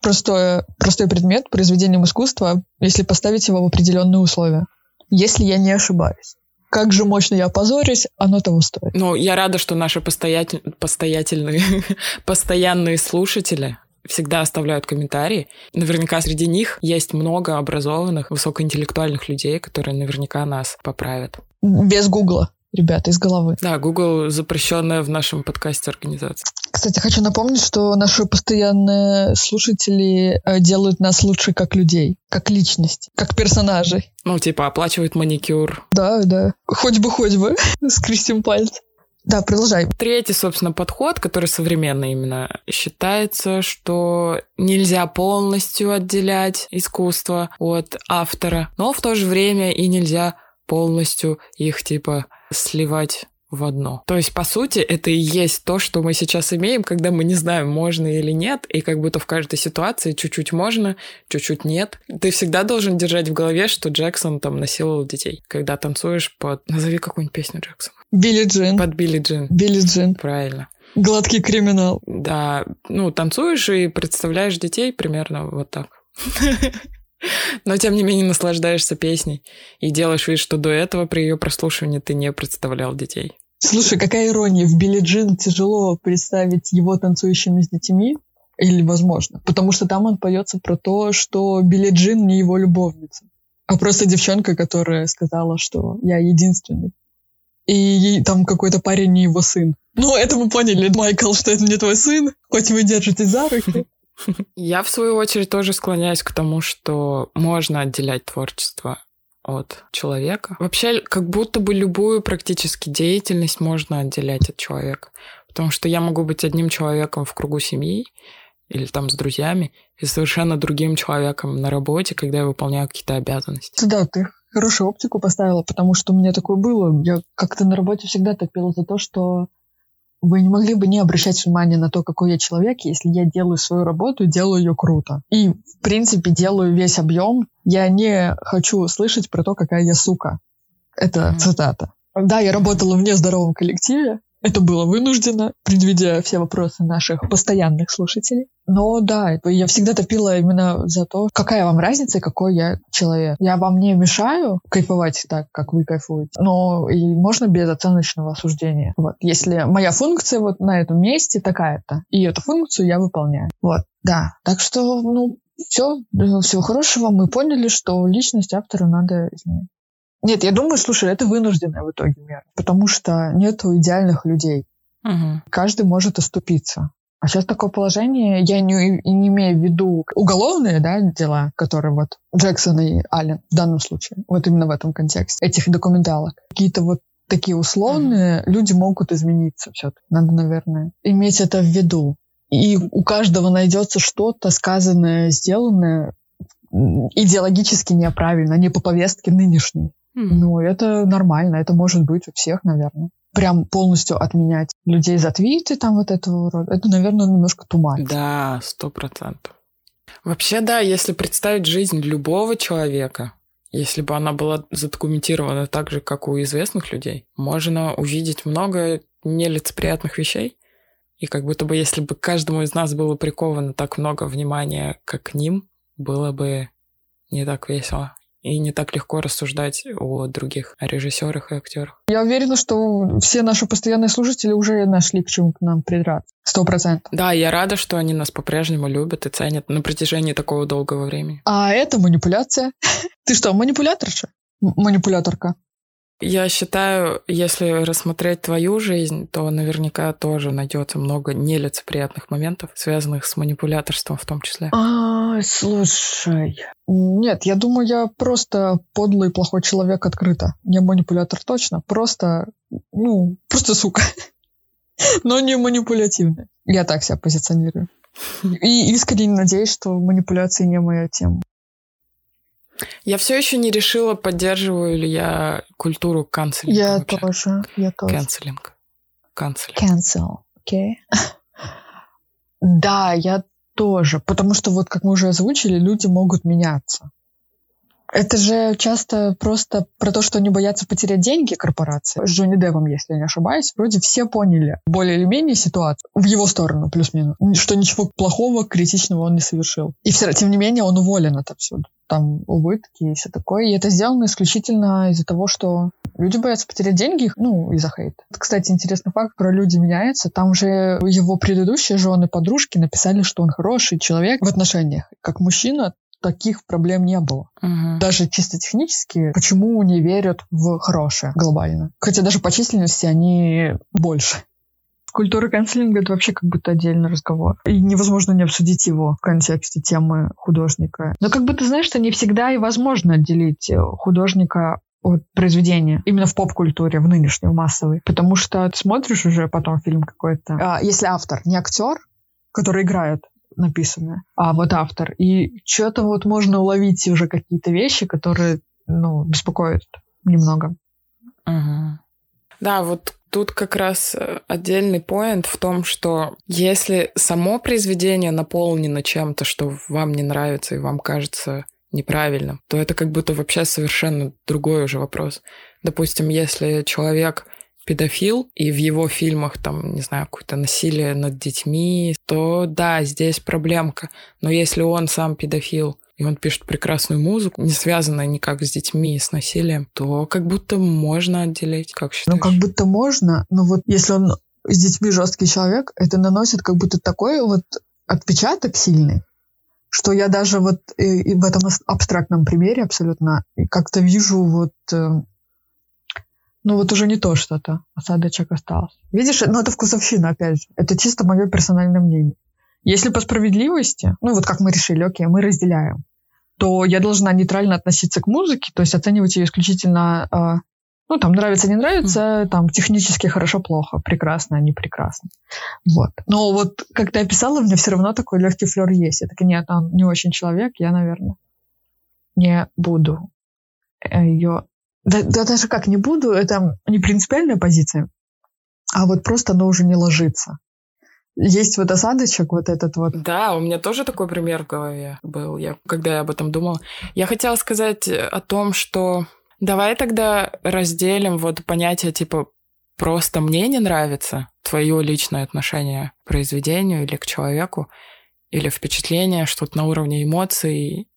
простое, простой предмет произведением искусства, если поставить его в определенные условия если я не ошибаюсь. Как же мощно я опозорюсь, оно того стоит. Ну, я рада, что наши постоятель... постоятельные, *laughs* постоянные слушатели всегда оставляют комментарии. Наверняка среди них есть много образованных, высокоинтеллектуальных людей, которые наверняка нас поправят. Без Гугла ребята, из головы. Да, Google запрещенная в нашем подкасте организация. Кстати, хочу напомнить, что наши постоянные слушатели э, делают нас лучше как людей, как личность, как персонажей. Ну, типа, оплачивают маникюр. Да, да. Хоть бы, хоть бы. *laughs* Скрестим пальцы. Да, продолжай. Третий, собственно, подход, который современный именно, считается, что нельзя полностью отделять искусство от автора, но в то же время и нельзя полностью их, типа, сливать в одно. То есть, по сути, это и есть то, что мы сейчас имеем, когда мы не знаем, можно или нет, и как будто в каждой ситуации чуть-чуть можно, чуть-чуть нет. Ты всегда должен держать в голове, что Джексон там насиловал детей. Когда танцуешь под... Назови какую-нибудь песню Джексона. Билли Джин. Под Билли Джин. Билли Джин. Правильно. Гладкий криминал. Да, ну, танцуешь и представляешь детей примерно вот так. *laughs* Но, тем не менее, наслаждаешься песней и делаешь вид, что до этого при ее прослушивании ты не представлял детей. Слушай, какая ирония. В Билли Джин тяжело представить его танцующим с детьми, или возможно, потому что там он поется про то, что Билли Джин не его любовница, а просто девчонка, которая сказала, что я единственный. И там какой-то парень не его сын. Ну, это мы поняли, Майкл, что это не твой сын, хоть вы держитесь за руки. *laughs* Я, в свою очередь, тоже склоняюсь к тому, что можно отделять творчество от человека. Вообще, как будто бы любую практически деятельность можно отделять от человека. Потому что я могу быть одним человеком в кругу семьи или там с друзьями, и совершенно другим человеком на работе, когда я выполняю какие-то обязанности. Да, ты хорошую оптику поставила, потому что у меня такое было. Я как-то на работе всегда топила за то, что вы не могли бы не обращать внимания на то, какой я человек, если я делаю свою работу, делаю ее круто. И, в принципе, делаю весь объем. Я не хочу слышать про то, какая я сука. Это mm-hmm. цитата. Да, я работала в нездоровом коллективе, Это было вынуждено, предвидя все вопросы наших постоянных слушателей. Но да, я всегда топила именно за то, какая вам разница, какой я человек. Я вам не мешаю кайфовать так, как вы кайфуете, но и можно без оценочного осуждения. Вот. Если моя функция вот на этом месте такая-то, и эту функцию я выполняю. Вот, да. Так что, ну, все, всего хорошего. Мы поняли, что личность автора надо изменить. Нет, я думаю, слушай, это вынужденная в итоге мера, потому что нету идеальных людей. Угу. Каждый может оступиться. А сейчас такое положение, я не, не имею в виду уголовные да, дела, которые вот Джексон и Аллен в данном случае, вот именно в этом контексте, этих документалок. Какие-то вот такие условные, mm люди могут измениться все-таки. Надо, наверное, иметь это в виду. И у каждого найдется что-то сказанное, сделанное идеологически неправильно, не по повестке нынешней. Mm. Ну, это нормально, это может быть у всех, наверное. Прям полностью отменять людей за твиты там вот этого рода, это, наверное, немножко туман. Да, сто процентов. Вообще, да, если представить жизнь любого человека, если бы она была задокументирована так же, как у известных людей, можно увидеть много нелицеприятных вещей. И как будто бы, если бы каждому из нас было приковано так много внимания, как к ним, было бы не так весело и не так легко рассуждать о других режиссерах и актерах. Я уверена, что все наши постоянные слушатели уже нашли к чему к нам придраться. Сто процентов. Да, я рада, что они нас по-прежнему любят и ценят на протяжении такого долгого времени. А это манипуляция. *laughs* Ты что, манипуляторша? Манипуляторка. Я считаю, если рассмотреть твою жизнь, то наверняка тоже найдется много нелицеприятных моментов, связанных с манипуляторством в том числе. А, слушай. Нет, я думаю, я просто подлый плохой человек открыто. Не манипулятор точно, просто, ну, просто сука. *laughs* Но не манипулятивный. Я так себя позиционирую. И искренне надеюсь, что манипуляции не моя тема. Я все еще не решила, поддерживаю ли я культуру канцелинга. Я вообще. тоже, я тоже. Канцелинг. Канцелинг. Cancel, окей. Okay. да, я тоже, потому что вот, как мы уже озвучили, люди могут меняться. Это же часто просто про то, что они боятся потерять деньги корпорации. С Джонни Девом, если я не ошибаюсь, вроде все поняли более или менее ситуацию в его сторону, плюс-минус, что ничего плохого, критичного он не совершил. И все, тем не менее он уволен отовсюду. Там убытки и все такое. И это сделано исключительно из-за того, что люди боятся потерять деньги, ну, из-за хейта. Кстати, интересный факт про «Люди меняются». Там же его предыдущие жены, подружки написали, что он хороший человек в отношениях. Как мужчина, таких проблем не было. Угу. Даже чисто технически, почему не верят в хорошее глобально. Хотя даже по численности они больше. Культура канцелинга — это вообще как будто отдельный разговор. И невозможно не обсудить его в контексте темы художника. Но как бы ты знаешь, что не всегда и возможно отделить э, художника от произведения именно в поп-культуре, в нынешней, в массовой. Потому что ты смотришь уже потом фильм какой-то. А, если автор не актер, который играет, написанное, а вот автор. И что-то вот можно уловить уже какие-то вещи, которые, ну, беспокоят немного. Угу. Да, вот тут как раз э, отдельный поинт в том, что если само произведение наполнено чем-то, что вам не нравится и вам кажется неправильным, то это как будто вообще совершенно другой уже вопрос. Допустим, если человек педофил, и в его фильмах там, не знаю, какое-то насилие над детьми, то да, здесь проблемка. Но если он сам педофил, и он пишет прекрасную музыку, не связанную никак с детьми и с насилием, то как будто можно отделить, как считаешь? Ну, как будто можно, но вот если он с детьми жесткий человек, это наносит как будто такой вот отпечаток сильный, что я даже вот и, и в этом абстрактном примере абсолютно как-то вижу вот э, ну вот уже не то что-то. Осадочек остался. Видишь, ну это вкусовщина, опять же. Это чисто мое персональное мнение. Если по справедливости, ну вот как мы решили, окей, мы разделяем, то я должна нейтрально относиться к музыке, то есть оценивать ее исключительно, э, ну там нравится, не нравится, там технически хорошо, плохо, прекрасно, не прекрасно. Вот. Но вот как ты описала, у меня все равно такой легкий флер есть. Я такая, нет, он не очень человек, я, наверное, не буду ее да, да даже как не буду, это не принципиальная позиция, а вот просто оно уже не ложится. Есть вот осадочек вот этот вот. Да, у меня тоже такой пример в голове был, я, когда я об этом думала. Я хотела сказать о том, что давай тогда разделим вот понятие типа просто мне не нравится твое личное отношение к произведению или к человеку, или впечатление, что-то на уровне эмоций,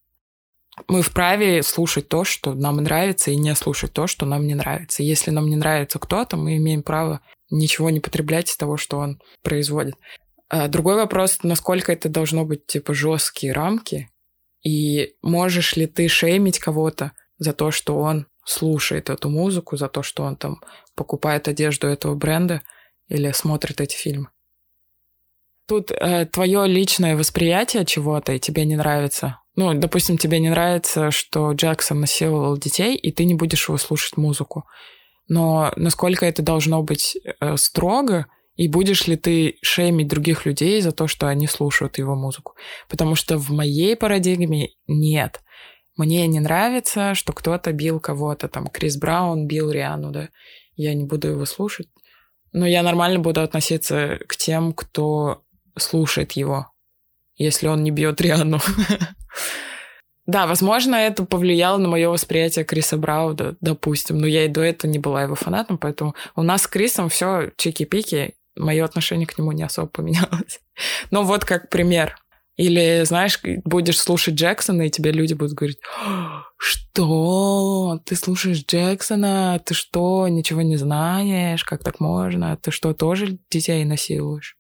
мы вправе слушать то, что нам нравится, и не слушать то, что нам не нравится. Если нам не нравится кто-то, мы имеем право ничего не потреблять из того, что он производит. А другой вопрос, насколько это должно быть типа жесткие рамки, и можешь ли ты шеймить кого-то за то, что он слушает эту музыку, за то, что он там покупает одежду этого бренда или смотрит эти фильмы. Тут э, твое личное восприятие чего-то и тебе не нравится, ну, допустим, тебе не нравится, что Джексон насиловал детей, и ты не будешь его слушать музыку. Но насколько это должно быть э, строго, и будешь ли ты шеймить других людей за то, что они слушают его музыку? Потому что в моей парадигме нет. Мне не нравится, что кто-то бил кого-то, там, Крис Браун бил Риану, да, я не буду его слушать. Но я нормально буду относиться к тем, кто слушает его, если он не бьет Риану. *laughs* Да, возможно, это повлияло на мое восприятие Криса Брауда, допустим. Но я и до этого не была его фанатом, поэтому у нас с Крисом все чики-пики. Мое отношение к нему не особо *laughs* поменялось. Но вот как пример. Или, знаешь, будешь слушать Джексона, и тебе люди будут говорить, что? Ты слушаешь Джексона? Ты что, ничего не знаешь? Как так можно? Ты что, тоже детей насилуешь?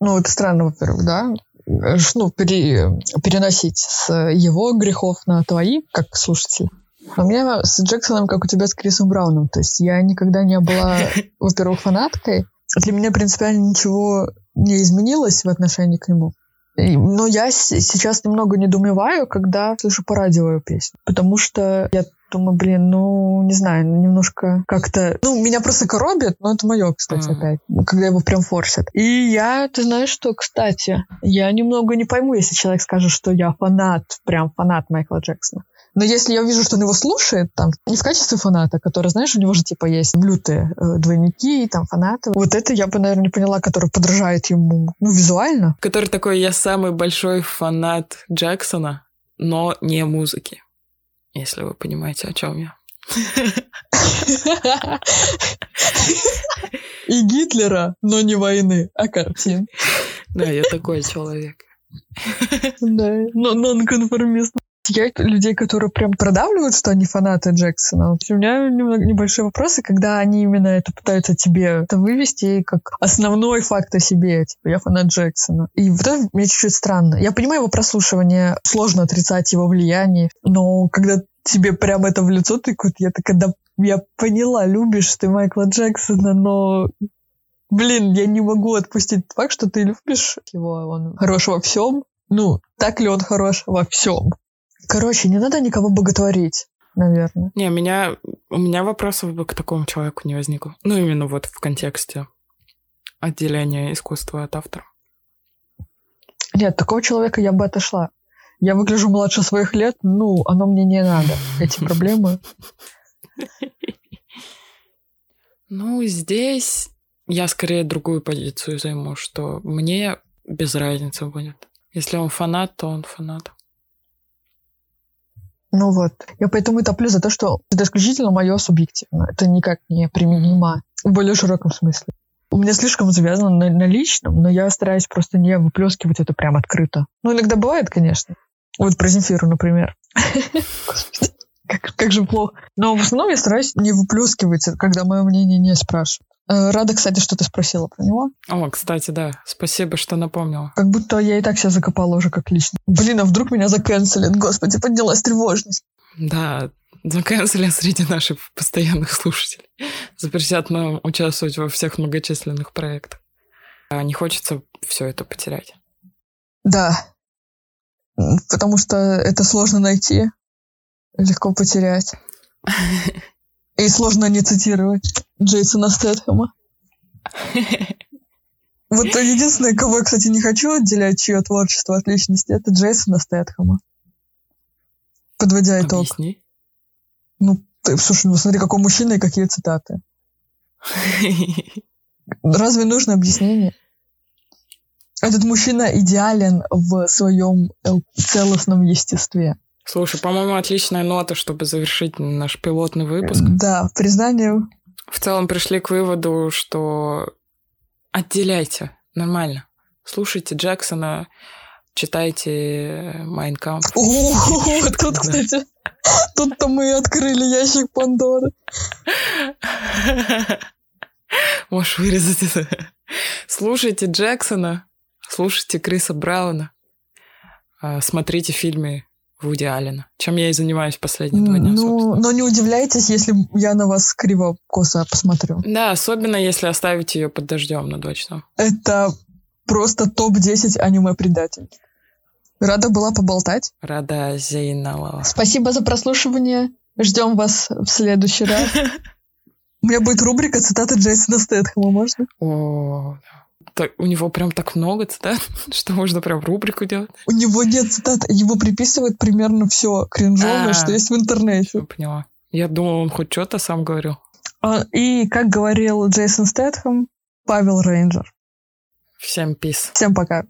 Ну, это странно, во-первых, да? Ну, пере, переносить с его грехов на твои, как слушатель. А у меня с Джексоном, как у тебя с Крисом Брауном. То есть я никогда не была, *laughs* во-первых, фанаткой. Для меня принципиально ничего не изменилось в отношении к нему. Но я сейчас немного недоумеваю, когда слышу по радио песню. Потому что я думаю, блин, ну, не знаю, немножко как-то... Ну, меня просто коробит, но это мое, кстати, mm. опять, когда его прям форсят. И я, ты знаешь что, кстати, я немного не пойму, если человек скажет, что я фанат, прям фанат Майкла Джексона. Но если я вижу, что он его слушает, там, не в качестве фаната, который, знаешь, у него же, типа, есть лютые э, двойники, там, фанаты. Вот это я бы, наверное, не поняла, который подражает ему, ну, визуально. Который такой, я самый большой фанат Джексона, но не музыки если вы понимаете, о чем я. И Гитлера, но не войны, а картин. Да, я такой человек. Да, но нонконформист. Я людей, которые прям продавливают, что они фанаты Джексона. У меня небольшие вопросы, когда они именно это пытаются тебе это вывести как основной факт о себе. Типа, я фанат Джексона. И вот это мне чуть-чуть странно. Я понимаю его прослушивание, сложно отрицать его влияние, но когда тебе прям это в лицо тыкают, я так когда я поняла, любишь ты Майкла Джексона, но блин, я не могу отпустить факт, что ты любишь его, он хорош во всем. Ну, так ли он хорош во всем? Короче, не надо никого боготворить, наверное. Не, меня, у меня вопросов бы к такому человеку не возникло. Ну, именно вот в контексте отделения искусства от автора. Нет, такого человека я бы отошла. Я выгляжу младше своих лет, ну, оно мне не надо, эти *laughs* проблемы. Ну, здесь я скорее другую позицию займу, что мне без разницы будет. Если он фанат, то он фанат. Ну вот. Я поэтому и топлю за то, что это исключительно мое субъективно. Это никак не применимо в более широком смысле. У меня слишком завязано на, на личном, но я стараюсь просто не выплескивать это прям открыто. Ну, иногда бывает, конечно. Вот про Земфиру, например. *laughs* Как, как же плохо. Но в основном я стараюсь не выплескивать, когда мое мнение не спрашивают. Э, рада, кстати, что ты спросила про него. О, кстати, да. Спасибо, что напомнила. Как будто я и так себя закопала уже как лично. Блин, а вдруг меня заканцелят? Господи, поднялась тревожность. Да, заканцелят среди наших постоянных слушателей. Запретят нам участвовать во всех многочисленных проектах. А не хочется все это потерять. Да. Потому что это сложно найти, легко потерять. *laughs* И сложно не цитировать Джейсона Стэтхэма. Вот единственное, кого я, кстати, не хочу отделять, чье творчество от личности, это Джейсона Стэтхэма. Подводя итог. Объясни. Ну, ты, слушай, ну смотри, какой мужчина и какие цитаты. *laughs* Разве нужно объяснение? Этот мужчина идеален в своем целостном естестве. Слушай, по-моему, отличная нота, чтобы завершить наш пилотный выпуск. Да, признание в целом пришли к выводу, что отделяйте нормально. Слушайте Джексона, читайте Майнкамп. О, тут, кстати, тут-то мы открыли ящик Пандоры. Можешь вырезать это. Слушайте Джексона, слушайте Криса Брауна, а, смотрите фильмы Вуди Аллена, чем я и занимаюсь последние два дня, Ну, но не удивляйтесь, если я на вас криво-косо посмотрю. Да, особенно если оставить ее под дождем на два часа. Это просто топ-10 аниме-предатель. Рада была поболтать. Рада Зейналова. Спасибо за прослушивание. Ждем вас в следующий раз. *laughs* У меня будет рубрика цитаты Джейсона Стэтхэма, можно? О, так, у него прям так много цитат, *laughs* что можно прям рубрику делать. У него нет цитат, его приписывают примерно все кринжовое, А. что есть в интернете. Я поняла. Я думал, он хоть что-то сам говорил. А, И, как говорил Джейсон Стэтхэм, Павел Рейнджер. Всем пис. Всем пока.